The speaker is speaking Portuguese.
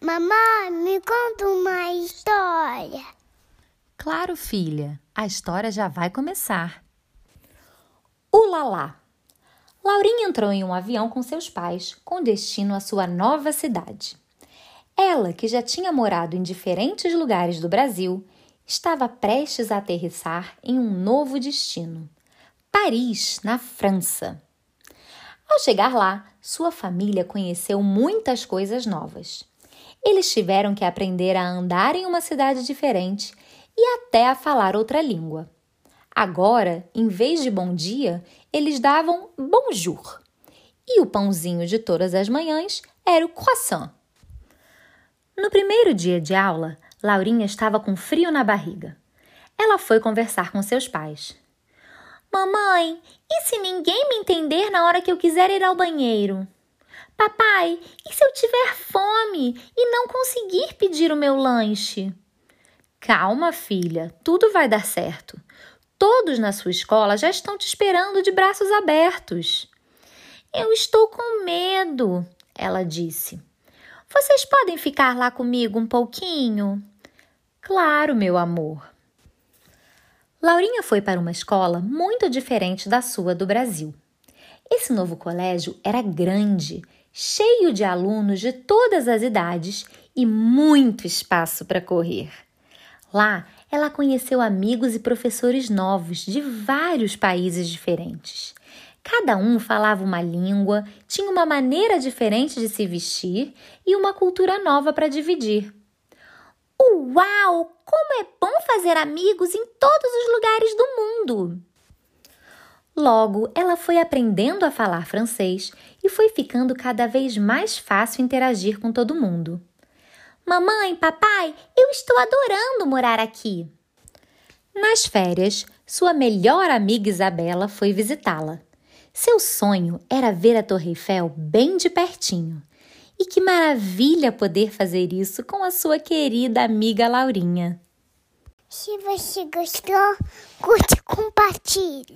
Mamãe, me conta uma história. Claro, filha, a história já vai começar. O Lalá. Laurinha entrou em um avião com seus pais, com destino à sua nova cidade. Ela, que já tinha morado em diferentes lugares do Brasil, estava prestes a aterrissar em um novo destino: Paris, na França. Ao chegar lá, sua família conheceu muitas coisas novas. Eles tiveram que aprender a andar em uma cidade diferente e até a falar outra língua. Agora, em vez de bom dia, eles davam bonjour. E o pãozinho de todas as manhãs era o croissant. No primeiro dia de aula, Laurinha estava com frio na barriga. Ela foi conversar com seus pais. Mamãe, e se ninguém me entender na hora que eu quiser ir ao banheiro? Papai, e se eu tiver fome e não conseguir pedir o meu lanche? Calma, filha, tudo vai dar certo. Todos na sua escola já estão te esperando de braços abertos. Eu estou com medo, ela disse. Vocês podem ficar lá comigo um pouquinho? Claro, meu amor. Laurinha foi para uma escola muito diferente da sua do Brasil. Esse novo colégio era grande, cheio de alunos de todas as idades e muito espaço para correr. Lá, ela conheceu amigos e professores novos de vários países diferentes. Cada um falava uma língua, tinha uma maneira diferente de se vestir e uma cultura nova para dividir. Uau! Como é bom fazer amigos em todos os lugares do mundo! Logo, ela foi aprendendo a falar francês e foi ficando cada vez mais fácil interagir com todo mundo. Mamãe, papai, eu estou adorando morar aqui. Nas férias, sua melhor amiga Isabela foi visitá-la. Seu sonho era ver a Torre Eiffel bem de pertinho. E que maravilha poder fazer isso com a sua querida amiga Laurinha. Se você gostou, curte e compartilha.